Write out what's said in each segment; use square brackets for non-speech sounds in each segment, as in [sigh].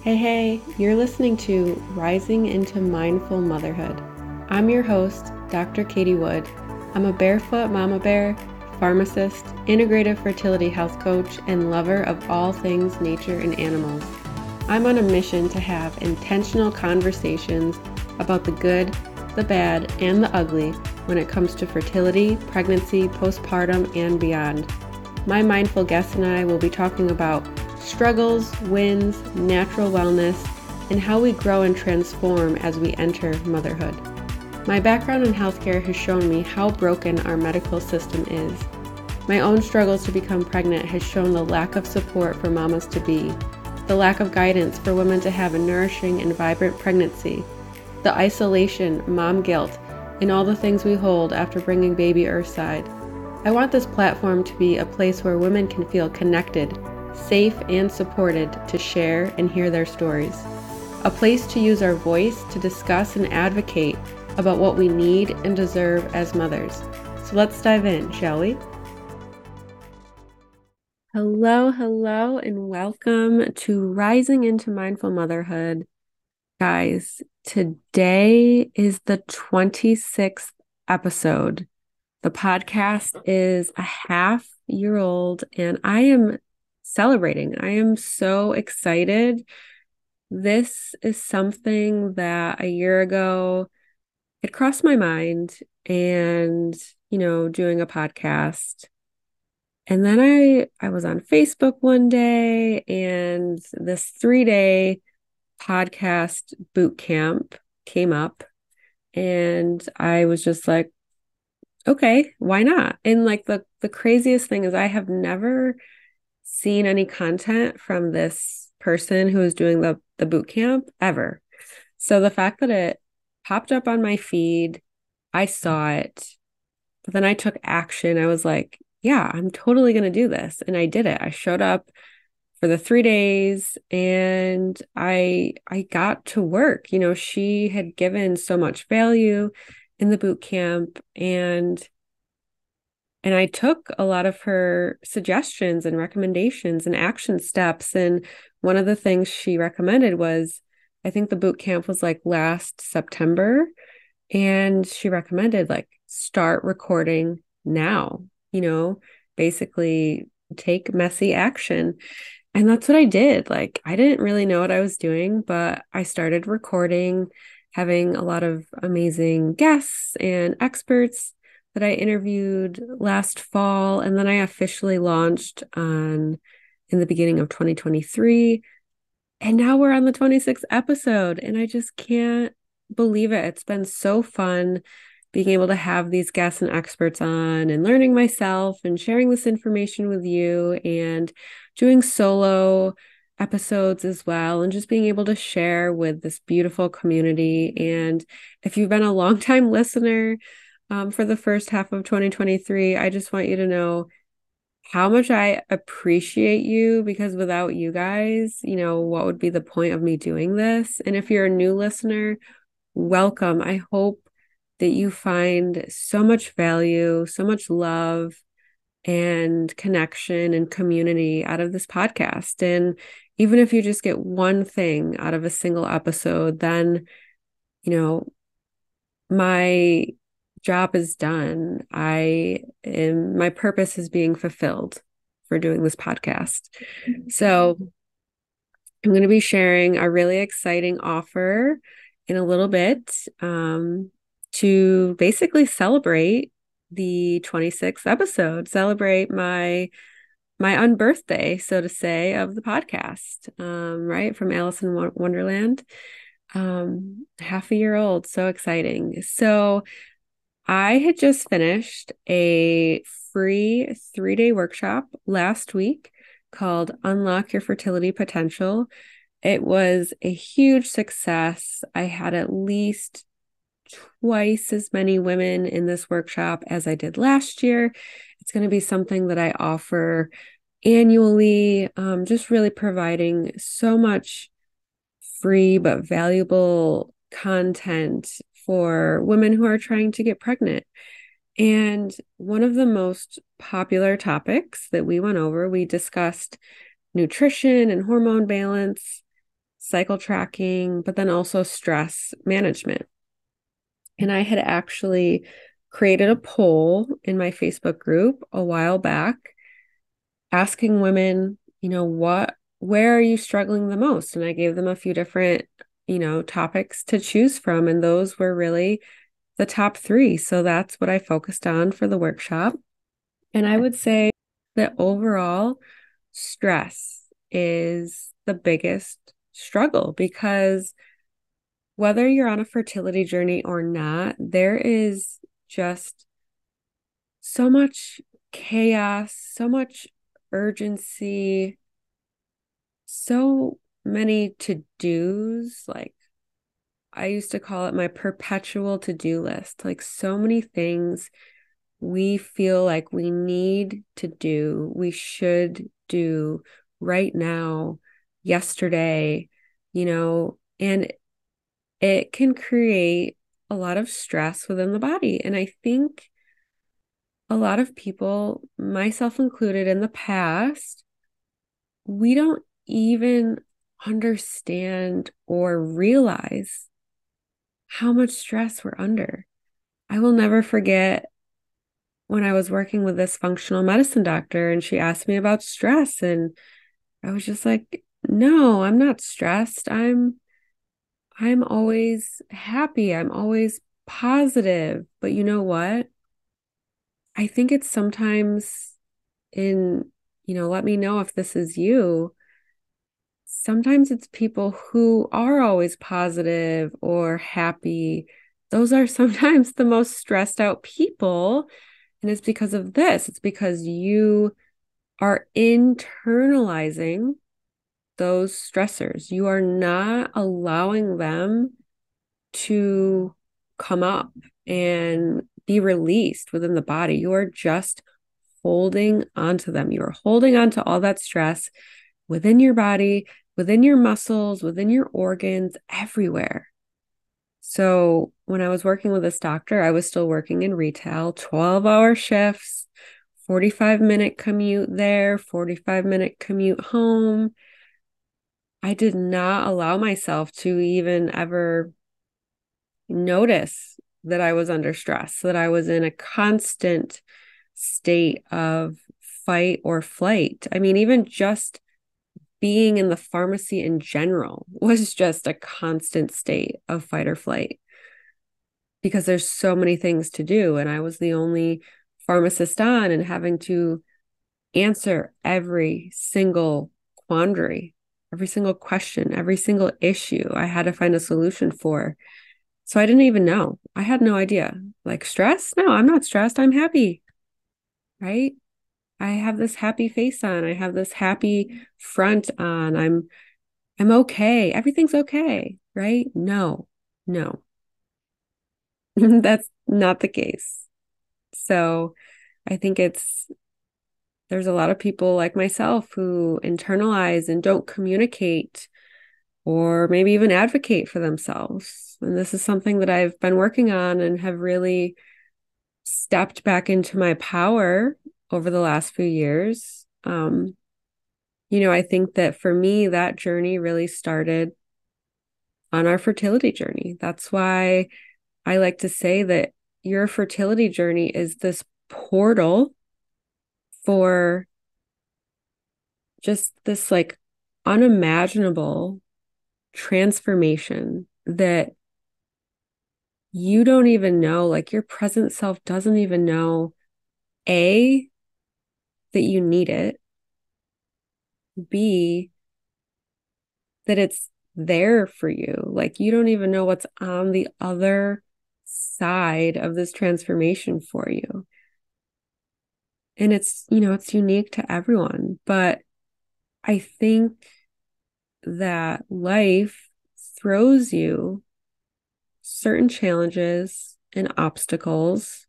Hey, hey, you're listening to Rising into Mindful Motherhood. I'm your host, Dr. Katie Wood. I'm a barefoot mama bear, pharmacist, integrative fertility health coach, and lover of all things nature and animals. I'm on a mission to have intentional conversations about the good, the bad, and the ugly when it comes to fertility, pregnancy, postpartum, and beyond. My mindful guest and I will be talking about struggles, wins, natural wellness, and how we grow and transform as we enter motherhood. My background in healthcare has shown me how broken our medical system is. My own struggles to become pregnant has shown the lack of support for mamas to be, the lack of guidance for women to have a nourishing and vibrant pregnancy, the isolation, mom guilt, and all the things we hold after bringing baby earthside. I want this platform to be a place where women can feel connected, safe, and supported to share and hear their stories. A place to use our voice to discuss and advocate about what we need and deserve as mothers. So let's dive in, shall we? Hello, hello, and welcome to Rising into Mindful Motherhood. Guys, today is the 26th episode. The podcast is a half year old, and I am celebrating. I am so excited. This is something that a year ago it crossed my mind and, you know, doing a podcast. And then I I was on Facebook one day and this 3-day podcast boot camp came up and I was just like okay, why not? And like the the craziest thing is I have never seen any content from this person who is doing the the boot camp ever. So the fact that it popped up on my feed, I saw it, but then I took action. I was like, yeah, I'm totally going to do this. And I did it. I showed up for the 3 days and I I got to work. You know, she had given so much value in the boot camp and and I took a lot of her suggestions and recommendations and action steps. And one of the things she recommended was I think the boot camp was like last September. And she recommended like start recording now, you know, basically take messy action. And that's what I did. Like, I didn't really know what I was doing, but I started recording, having a lot of amazing guests and experts that I interviewed last fall. And then I officially launched on in the beginning of 2023. And now we're on the 26th episode. And I just can't believe it. It's been so fun being able to have these guests and experts on and learning myself and sharing this information with you and doing solo episodes as well and just being able to share with this beautiful community and if you've been a [laughs] long time listener um, for the first half of 2023. I just want you to know how much I appreciate you because without you guys, you know, what would be the point of me doing this? And if you're a new listener, welcome. I hope that you find so much value, so much love and connection and community out of this podcast. And even if you just get one thing out of a single episode, then, you know, my job is done. I am, my purpose is being fulfilled for doing this podcast. So I'm going to be sharing a really exciting offer in a little bit um, to basically celebrate the 26th episode, celebrate my my unbirthday, so to say, of the podcast, um, right from Alice in Wonderland. Um, half a year old, so exciting. So I had just finished a free three day workshop last week called Unlock Your Fertility Potential. It was a huge success. I had at least twice as many women in this workshop as I did last year. It's going to be something that I offer annually, um, just really providing so much free but valuable content for women who are trying to get pregnant. And one of the most popular topics that we went over, we discussed nutrition and hormone balance, cycle tracking, but then also stress management. And I had actually created a poll in my Facebook group a while back asking women, you know, what, where are you struggling the most? And I gave them a few different, you know, topics to choose from. And those were really the top three. So that's what I focused on for the workshop. And I would say that overall, stress is the biggest struggle because whether you're on a fertility journey or not, there is just so much chaos, so much urgency, so many to dos. Like I used to call it my perpetual to do list, like so many things we feel like we need to do, we should do right now, yesterday, you know, and it can create a lot of stress within the body. And I think a lot of people, myself included in the past, we don't even understand or realize how much stress we're under. I will never forget when I was working with this functional medicine doctor and she asked me about stress and I was just like, "No, I'm not stressed. I'm I'm always happy. I'm always positive." But you know what? I think it's sometimes in, you know, let me know if this is you. Sometimes it's people who are always positive or happy. Those are [laughs] sometimes the most stressed out people and it's because of this. It's because you are internalizing those stressors. You are not allowing them to come up and be released within the body. You are just holding onto them. You are holding on to all that stress within your body, within your muscles, within your organs, everywhere. So when I was working with this doctor, I was still working in retail, 12 hour shifts, 45 minute commute there, 45 minute commute home. I did not allow myself to even ever notice that I was under stress, that I was in a constant state of fight or flight. I mean, even just being in the pharmacy in general was just a constant state of fight or flight because there's so many things to do and I was the only pharmacist on and having to answer every single quandary, every single question, every single issue I had to find a solution for. So I didn't even know. I had no idea. Like stress? No, I'm not stressed. I'm happy. Right? I have this happy face on. I have this happy front on. I'm I'm okay. Everything's okay, right? No. No. [laughs] That's not the case. So, I think it's there's a lot of people like myself who internalize and don't communicate or maybe even advocate for themselves. And this is something that I've been working on and have really stepped back into my power over the last few years. Um, you know, I think that for me, that journey really started on our fertility journey. That's why I like to say that your fertility journey is this portal for just this like unimaginable transformation that you don't even know, like your present self doesn't even know A, that you need it. B, that it's there for you. Like you don't even know what's on the other side of this transformation for you. And it's, you know, it's unique to everyone. But I think that life throws you certain challenges and obstacles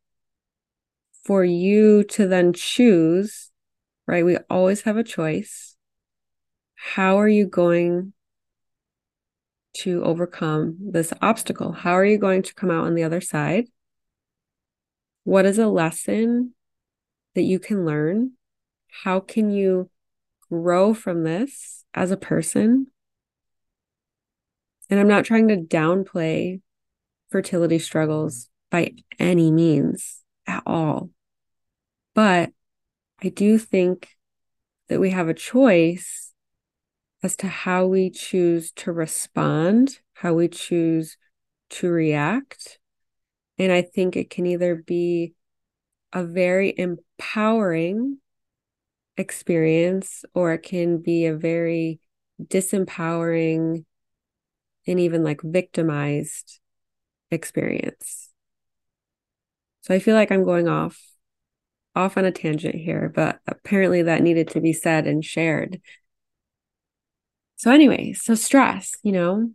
for you to then choose, right? We always have a choice. How are you going to overcome this obstacle? How are you going to come out on the other side? What is a lesson that you can learn? How can you grow from this as a person? And I'm not trying to downplay fertility struggles by any means at all. But I do think that we have a choice as to how we choose to respond, how we choose to react. And I think it can either be a very empowering experience or it can be a very disempowering and even like victimized experience. So I feel like I'm going off off on a tangent here, but apparently that needed to be said and shared. So anyway, so stress, you know,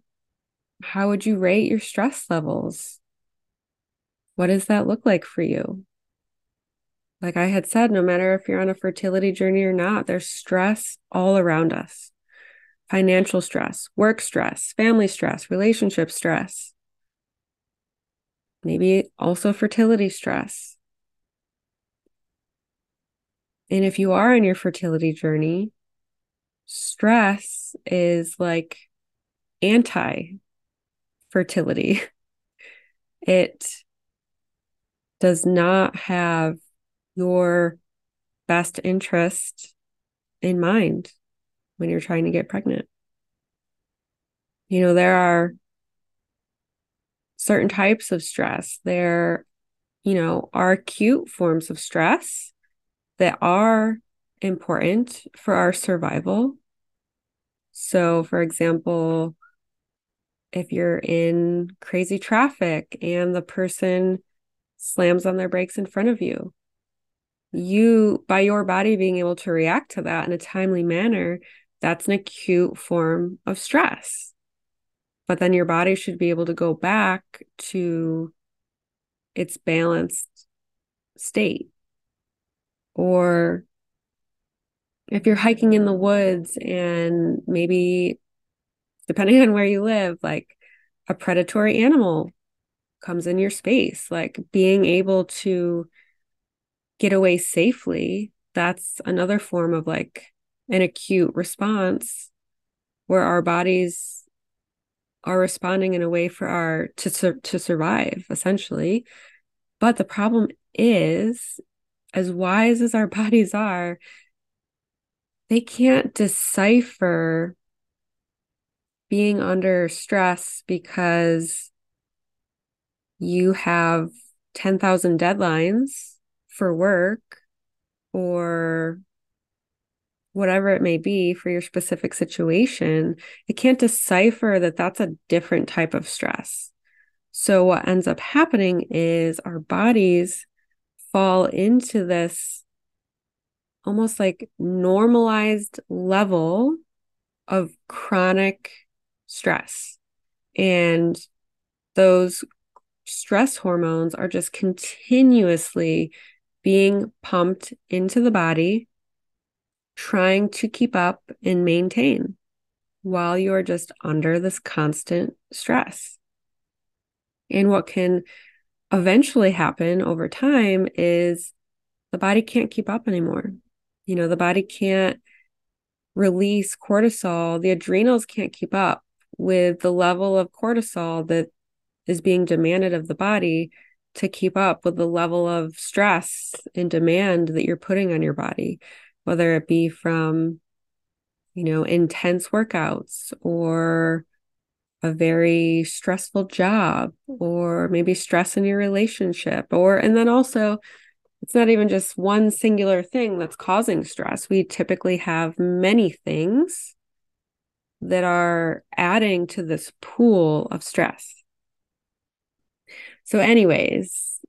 how would you rate your stress levels? What does that look like for you? Like I had said, no matter if you're on a fertility journey or not, there's stress all around us financial stress, work stress, family stress, relationship stress, maybe also fertility stress. And if you are on your fertility journey, stress is like anti fertility. [laughs] It does not have your best interest in mind when you're trying to get pregnant. You know, there are certain types of stress. There, you know, are acute forms of stress that are important for our survival. So, for example, if you're in crazy traffic and the person slams on their brakes in front of you, you, by your body being able to react to that in a timely manner, that's an acute form of stress. But then your body should be able to go back to its balanced state. Or if you're hiking in the woods and maybe, depending on where you live, like a predatory animal comes in your space, like being able to get away safely, that's another form of like an acute response where our bodies are responding in a way for our to to survive essentially. But the problem is as wise as our [laughs] bodies are they can't decipher being under stress because you have 10,000 deadlines for work or whatever it may be for your specific situation, it can't decipher that that's a different type of stress. So, what ends up happening is our bodies fall into this almost like normalized level of chronic stress. And those stress hormones are just continuously being pumped into the body, trying to keep up and maintain while you are just under this constant stress. And what can eventually happen over time is the body can't keep up anymore. You know, the body can't release cortisol, the adrenals can't keep up with the level of cortisol that is being demanded of the body to keep up with the level of stress and demand that you're putting on your body, whether it be from, you know, intense workouts or a very stressful job or maybe stress in your relationship or and then also it's not even just one singular thing that's causing stress. We typically have many things that are adding to this pool of stress. So, anyways,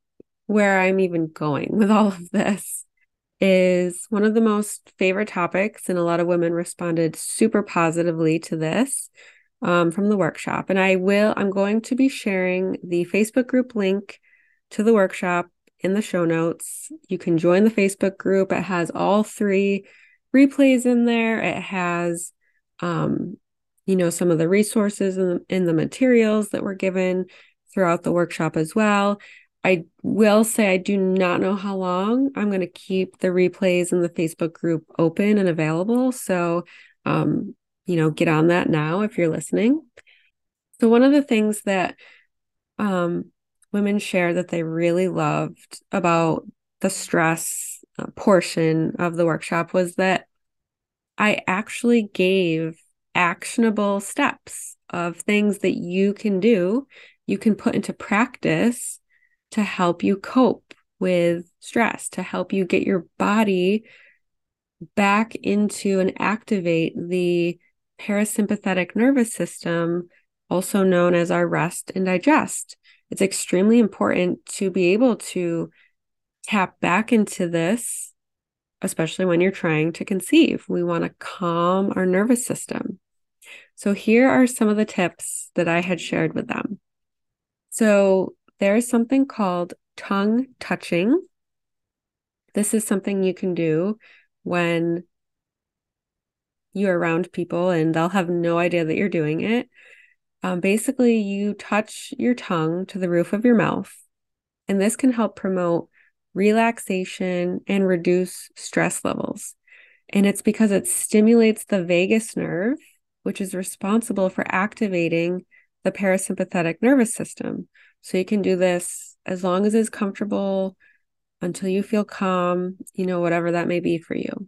where I'm even going with all of this is one of the most favorite topics, and a lot of women responded super positively to this um, from the workshop. And I will, I'm going to be sharing the Facebook group link to the workshop in the show notes. You can join the Facebook group. It has all three replays in there. It has, um, you know, some of the resources and in the materials that were given throughout the workshop as well. I will say I do not know how long I'm going to keep the replays in the Facebook group open and available. So, um, you know, get on that now if you're listening. So, one of the things that um, women share that they really loved about the stress uh, portion of the workshop was that I actually gave actionable steps of things that you can do, you can put into practice to help you cope with stress, to help you get your body back into and activate the parasympathetic nervous system, also known as our rest and digest. It's extremely important to be able to tap back into this, especially when you're trying to conceive. We want to calm our nervous system. So, here are some of the tips that I had shared with them. So, there's something called tongue touching. This is something you can do when you're around people and they'll have no idea that you're doing it. Um, basically, you touch your tongue to the roof of your mouth, and this can help promote relaxation and reduce stress levels. And it's because it stimulates the vagus nerve, which is responsible for activating the parasympathetic nervous system. So you can do this as long as it's comfortable until you feel calm, you know, whatever that may be for you.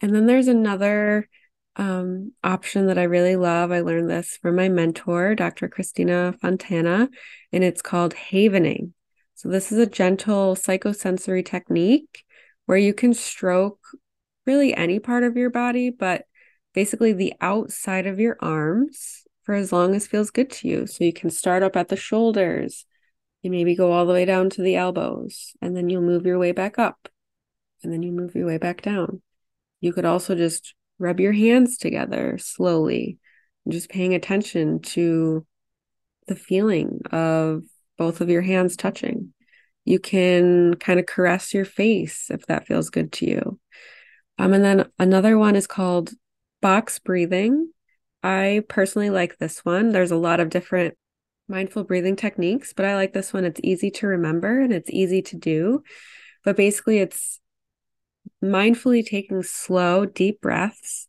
And then there's another um, option that I really love. I learned this from my mentor, Dr. Christina Fontana, and it's called havening. So, this is a gentle psychosensory technique where you can stroke really any part of your body, but basically the outside of your arms for as long as feels good to you. So, you can start up at the shoulders, you maybe go all the way down to the elbows, and then you'll move your way back up, and then you move your way back down. You could also just rub your hands together slowly, just paying attention to the feeling of both of your hands touching. You can kind of caress your face if that feels good to you. Um, and then another one is called box breathing. I personally like this one. There's a lot of different mindful breathing techniques, but I like this one. It's easy to remember and it's easy to do. But basically, it's mindfully taking slow, deep breaths,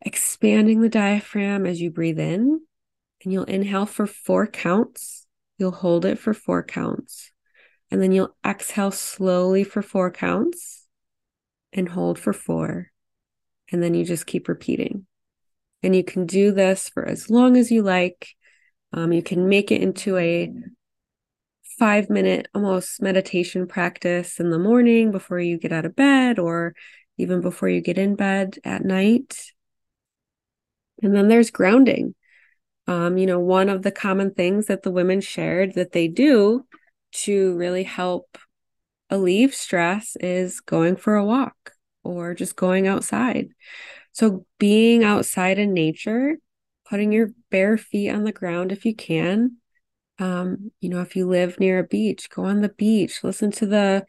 expanding the diaphragm as you breathe in, and you'll inhale for four counts. You'll hold it for four counts. And then you'll exhale slowly for four counts and hold for four. And then you just keep repeating. And you can do this for as long as you like. Um, you can make it into a five minute almost meditation practice in the morning before you get out of bed or even before you get in bed at night. And then there's grounding. Um, you know, one of the common things that the women shared that they do to really help alleviate stress is going for a walk or just going outside. So, being outside in nature, putting your bare feet on the ground if you can, um, you know, if you live near a beach, go on the beach, listen to the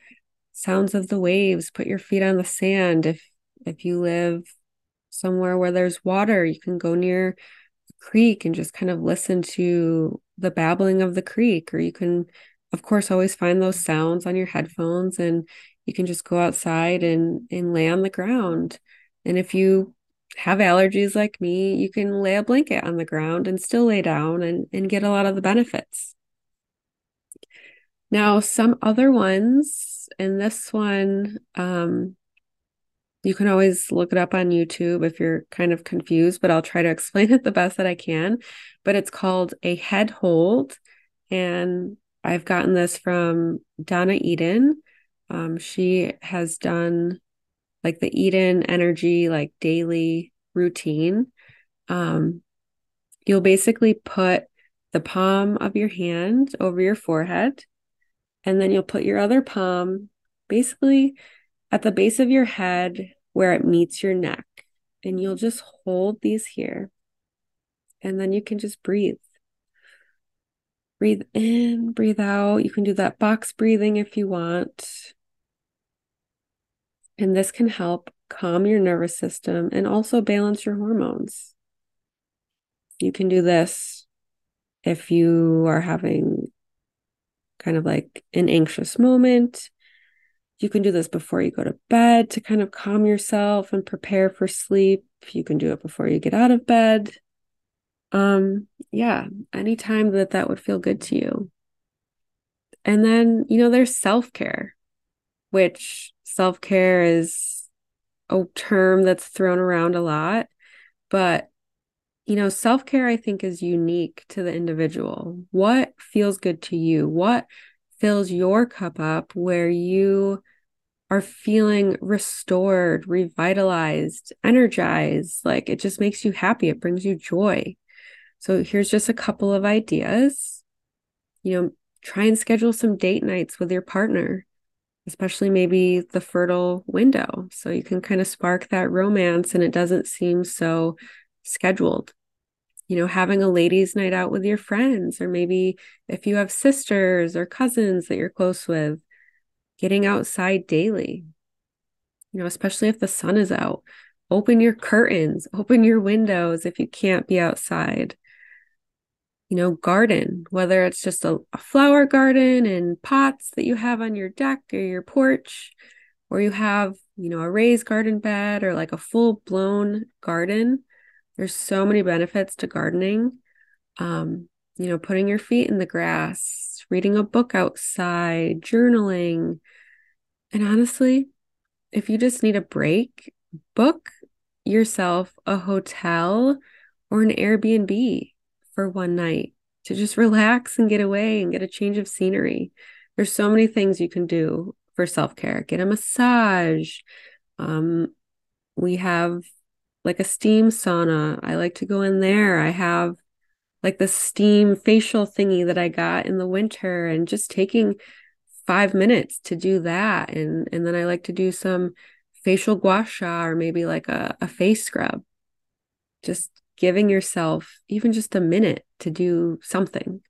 sounds of the waves, put your feet on the sand. If if you live somewhere where there's water, you can go near a creek and just kind of listen to the babbling of the creek. Or you can, of course, always find those sounds on your headphones and you can just go outside and and lay on the ground. And if you have allergies like me, you can lay a blanket on the ground and still lay down and, and get a lot of the benefits. Now, some other ones, and this one, um, you can always look it up on YouTube if you're kind of confused, but I'll try to [laughs] explain it the best that I can. But it's called a head hold. And I've gotten this from Donna Eden. Um, she has done like the Eden energy, like daily routine, um, you'll basically put the palm of your hand over your forehead, and then you'll put your other palm basically at the base of your head where it meets your neck. And you'll just hold these here. And then you can just breathe. Breathe in, breathe out. You can do that box breathing if you want. And this can help calm your nervous system and also balance your hormones. You can do this if you are having kind of like an anxious moment. You can do this before you go to bed to kind of calm yourself and prepare for sleep. You can do it before you get out of bed. Um, yeah, anytime that that would feel good to you. And then, you know, there's self care, which self care is a term that's thrown around a lot. But, you know, self care, I think, is unique to the individual. What feels good to you? What fills your cup up where you are feeling restored, revitalized, energized? Like it just makes you happy, it brings you joy. So, here's just a couple of ideas. You know, try and schedule some date nights with your partner, especially maybe the fertile window. So you can kind of spark that romance and it doesn't seem so scheduled. You know, having a ladies' night out with your friends, or maybe if you have sisters or cousins that you're close with, getting outside daily. You know, especially if the sun is out, open your curtains, open your windows if you can't be outside you know, garden, whether it's just a, a flower garden and pots that you have on your deck or your porch, or you have, you know, a raised garden bed or like a full blown garden. There's so many benefits to gardening. Um, you know, putting your feet in the grass, reading a book outside, journaling. And honestly, if you just need a break, book yourself a hotel or an Airbnb for one night to just relax and get away and get a change of scenery. There's so many things you can do for self care. Get a massage. Um, we have like a steam sauna. I like to go in there. I have like the steam facial thingy that I got in the winter and just taking five minutes to do that. And, and then I like to do some facial gua sha or maybe like a, a face scrub. Just giving yourself even just a minute to do something.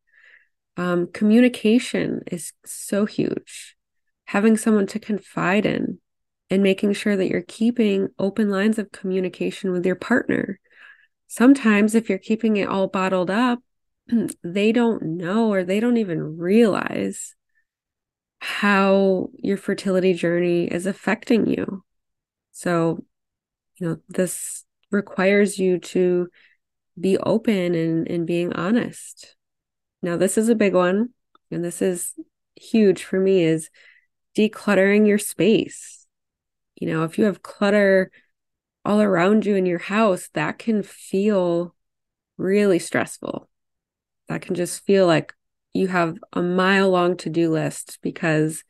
Um, communication is so huge. Having someone to confide in and making sure that you're keeping open lines of communication with your partner. Sometimes, if you're keeping it all bottled up, [clears throat] they don't know or they don't even realize how your fertility journey is affecting you. So, you know, this requires you to be open and, and being honest. Now, this is a big one, and this is huge for me is decluttering your space. You know, if you have clutter all around you in your house, that can feel really stressful. That can just feel like you have a mile long to do list because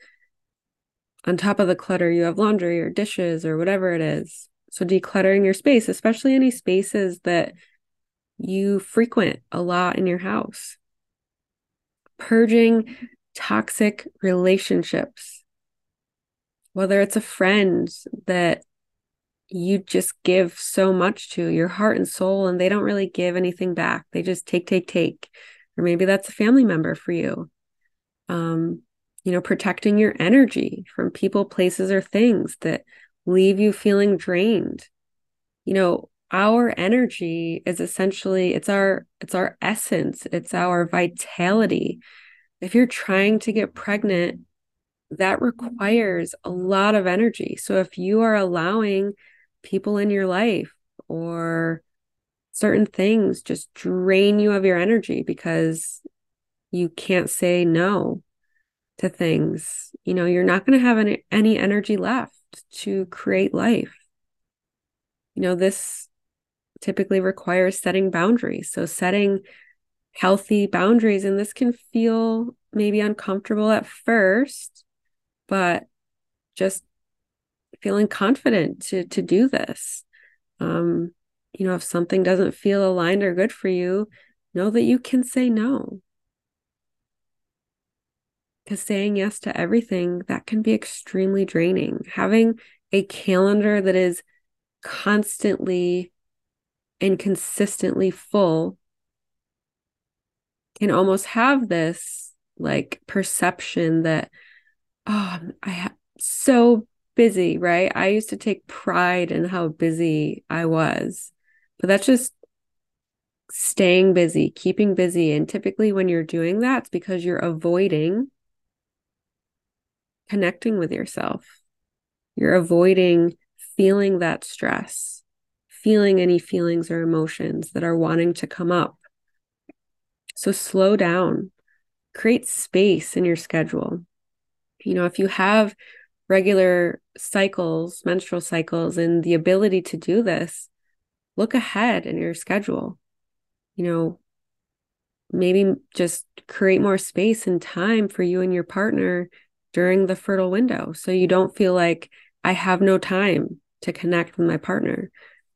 on top of the clutter, you have laundry or dishes or whatever it is. So decluttering your space, especially any spaces that you frequent a lot in your house. Purging toxic relationships, whether it's a friend that you just give so much to your heart and soul, and they don't really give anything back. They just take, take, take. Or maybe that's a family member for you. Um, you know, protecting your energy from people, places, or things that leave you feeling drained. You know, our energy is essentially it's our it's our essence, it's our vitality. If you're trying to get pregnant, that requires a lot of energy. So if you are allowing people in your life or certain things just drain you of your energy because you can't say no to things, you know, you're not going to have any, any energy left to create life. You know, this typically requires setting boundaries. So, setting healthy boundaries, and this can feel maybe uncomfortable at first, but just feeling confident to to do this. Um, you know, if something doesn't feel aligned or good for you, know that you can say no because saying yes to everything that can be extremely draining. Having a calendar that is constantly and consistently full can almost have this like perception that oh i have so busy right? I used to take pride in how busy i was but that's just staying busy keeping busy and typically when you're doing that it's because you're avoiding connecting with yourself. You're avoiding feeling that stress, feeling any feelings or emotions that are wanting to come up. So slow down, create space in your schedule. You know, if you have regular cycles, menstrual cycles, and the ability to do this, look ahead in your schedule. You know, maybe just create more space and time for you and your partner during the fertile window so you don't feel like I have no time to connect with my partner.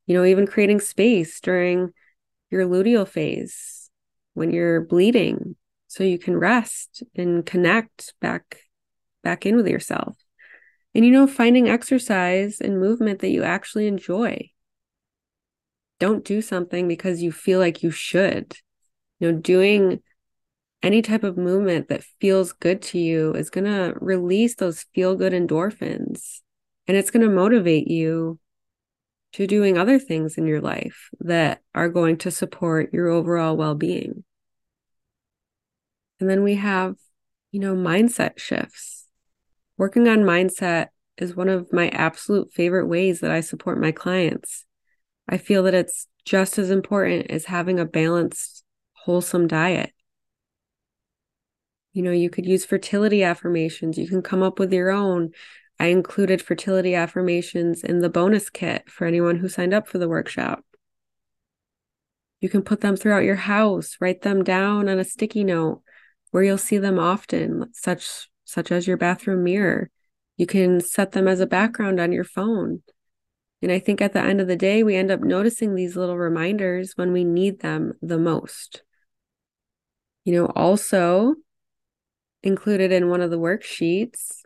You know, even creating space during your luteal phase when you're bleeding so you can rest and connect back back in with yourself. And you know, finding exercise and movement that you actually enjoy. Don't do something because you feel like you should. You know, doing any type of movement that feels good to you is going to release those feel good endorphins and it's going to motivate you to doing other things in your life that are going to support your overall well-being. And then we have, you know, mindset shifts. Working on mindset is one of my absolute favorite ways that I support my clients. I feel that it's just as important as having a balanced, wholesome diet. You know, you could use fertility affirmations. You can come up with your own. I included fertility affirmations in the bonus kit for anyone who signed up for the workshop. You can put them throughout your house, write them down on a sticky note where you'll see them often, such such as your bathroom mirror. You can set them as a background on your phone. And I think at the end of the day, we end up noticing these little reminders when we need them the most. You know, also included in one of the worksheets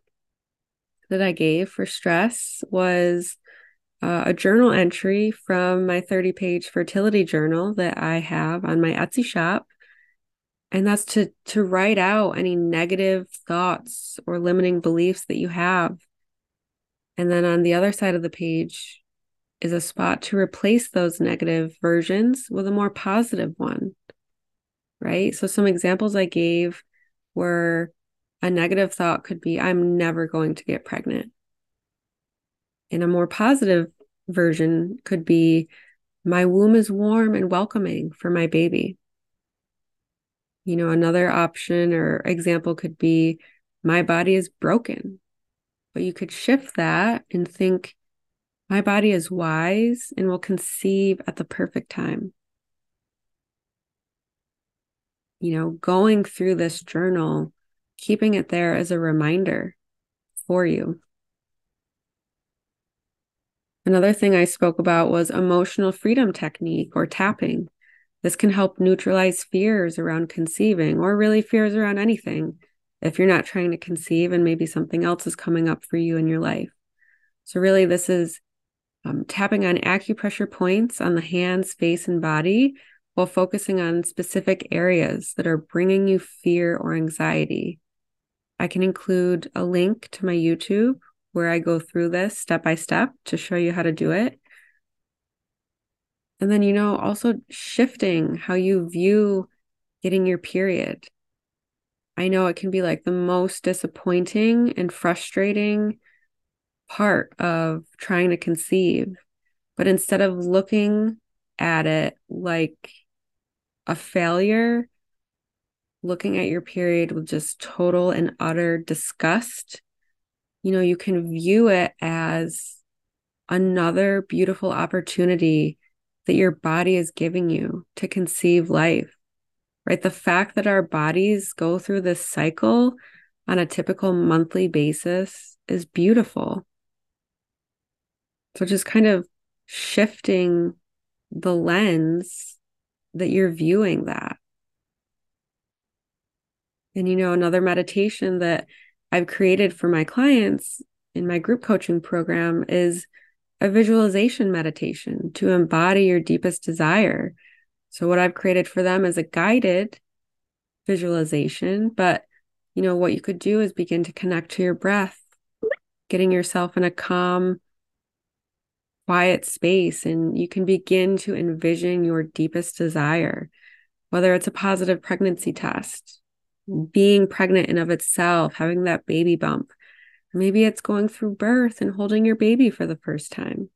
that I gave for stress was uh, a journal entry from my 30 page fertility journal that I have on my Etsy shop. And that's to to write out any negative thoughts or limiting beliefs that you have. And then on the other side of the page is a spot to replace those negative versions with a more positive one. Right? So some examples I gave were a negative thought could be, I'm never going to get pregnant. And a more positive version could be, my womb is warm and welcoming for my baby. You know, another option or example could be, my body is broken. But you could shift that and think, my body is wise and will conceive at the perfect time. You know, going through this journal keeping it there as a reminder for you. Another thing I spoke about was emotional freedom technique or tapping. This can help neutralize fears around conceiving or really fears around anything if you're not trying to conceive and maybe something else is coming up for you in your life. So, really, this is um, tapping on acupressure points on the hands, face, and body while focusing on specific areas that are bringing you fear or anxiety. I can include a link to my YouTube where I go through this step by step to show you how to do it. And then, you know, also shifting how you view getting your period. I know it can be like the most disappointing and frustrating part of trying to conceive. But instead of looking at it like a failure, looking at your period with just total and utter disgust, you know, you can view it as another beautiful opportunity that your body is giving you to conceive life, right? The fact that our bodies go through this cycle on a typical monthly basis is beautiful. So just kind of shifting the lens that you're viewing that. And, you know, another meditation that I've created for my clients in my group coaching program is a visualization meditation to embody your deepest desire. So, what I've created for them is a guided visualization, but you know, what you could do is begin to connect to your breath, getting yourself in a calm, quiet space, and you can begin to envision your deepest desire, whether it's a positive pregnancy test, being pregnant in of itself, having that baby bump. Maybe it's going through birth and holding your baby for the first time.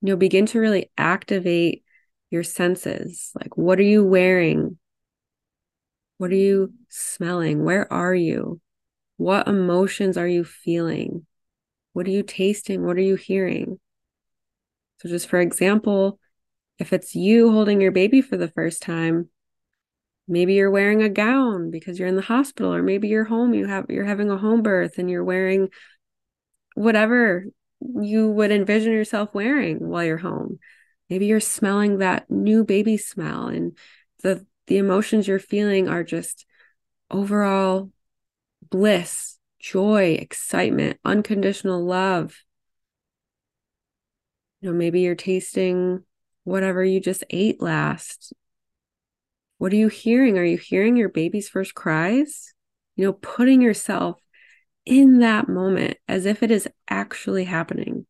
You'll begin to really activate your senses. Like, what are you wearing What are you smelling? Where are you? What emotions are you feeling? What are you tasting? What are you hearing? So, just for example, if it's you holding your baby for the first time, maybe you're wearing a gown because you're in the hospital, or maybe you're home, you have you're having a home birth and you're wearing whatever you would envision yourself wearing while you're home. Maybe you're smelling that new baby smell and the the emotions you're feeling are just overall bliss, joy, excitement, unconditional love. You know, maybe you're tasting whatever you just ate last. What are you hearing? Are you hearing your baby's first cries? You know, putting yourself in that moment as if it is actually happening.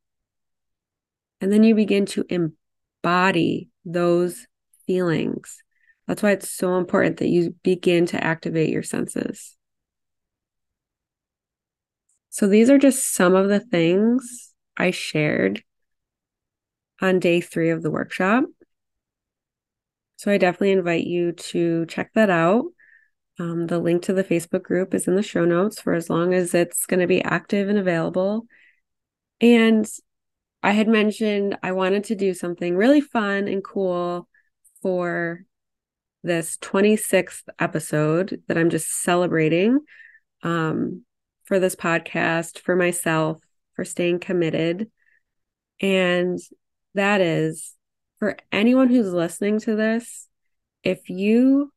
And then you begin to embody those feelings. That's why it's so important that you begin to activate your senses. So, these are just some of the things I shared on day three of the workshop. So, I definitely invite you to check that out. Um, the link to the Facebook group is in the show notes for as long as it's going to be active and available. And I had mentioned I wanted to do something really fun and cool for this 26th episode that I'm just celebrating um, for this podcast, for myself, for staying committed. And that is for anyone who's listening to this, if you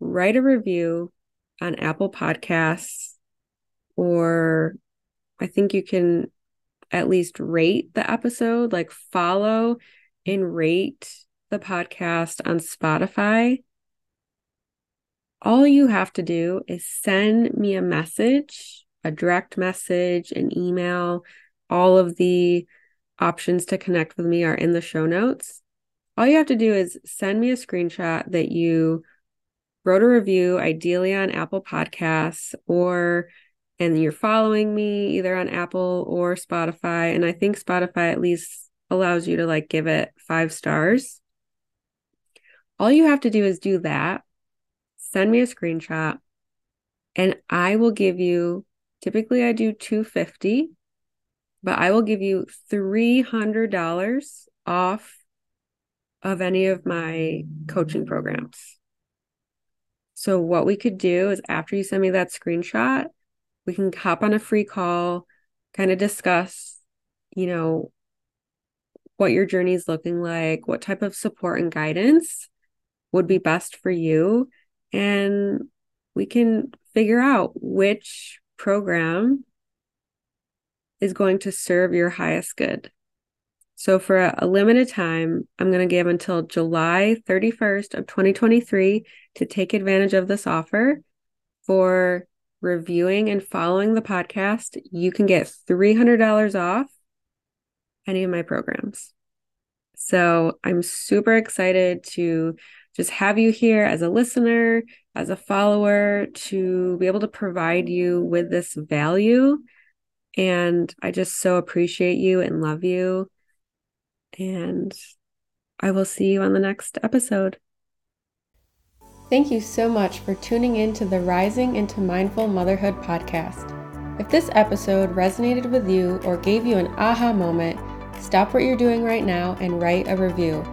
write a review on Apple Podcasts, or I think you can at least rate the episode, like follow and rate the podcast on Spotify. All you have to do is send me a message, a direct message, an email. All of the options to connect with me are in the show notes. All you have to do is send me a screenshot that you wrote a review, ideally on Apple Podcasts, or and you're following me either on Apple or Spotify. And I think Spotify at least allows you to like give it five stars. All you have to do is do that. Send me a screenshot and I will give you typically I do 250 but I will give you $300 off of any of my coaching programs. So, what we could do is after you send me that screenshot, we can hop on a free call, kind of discuss, you know, what your journey is looking like, what type of support and guidance would be best for you. And we can figure out which program is going to serve your highest good. So for a, a limited time, I'm going to give until July 31st of 2023 to take advantage of this offer for reviewing and following the podcast. You can get $300 off any of my programs. So I'm super excited to just have you here as a listener, as a follower, to be able to provide you with this value. And I just so appreciate you and love you. And I will see you on the next episode. Thank you so much for tuning in to the Rising into Mindful Motherhood podcast. If this episode resonated with you or gave you an aha moment, stop what you're doing right now and write a review.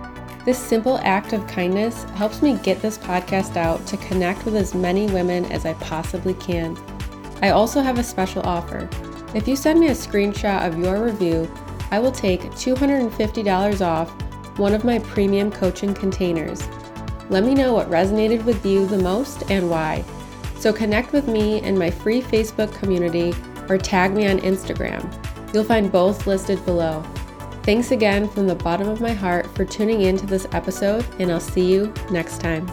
This simple act of kindness helps me get this podcast out to connect with as many women as I possibly can. I also have a special offer. If you send me a screenshot of your review, I will take $250 off one of my premium coaching containers. Let me know what resonated with you the most and why. So connect with me in my free Facebook community or tag me on Instagram. You'll find both listed below. Thanks again from the bottom of my heart for tuning in to this episode, and I'll see you next time.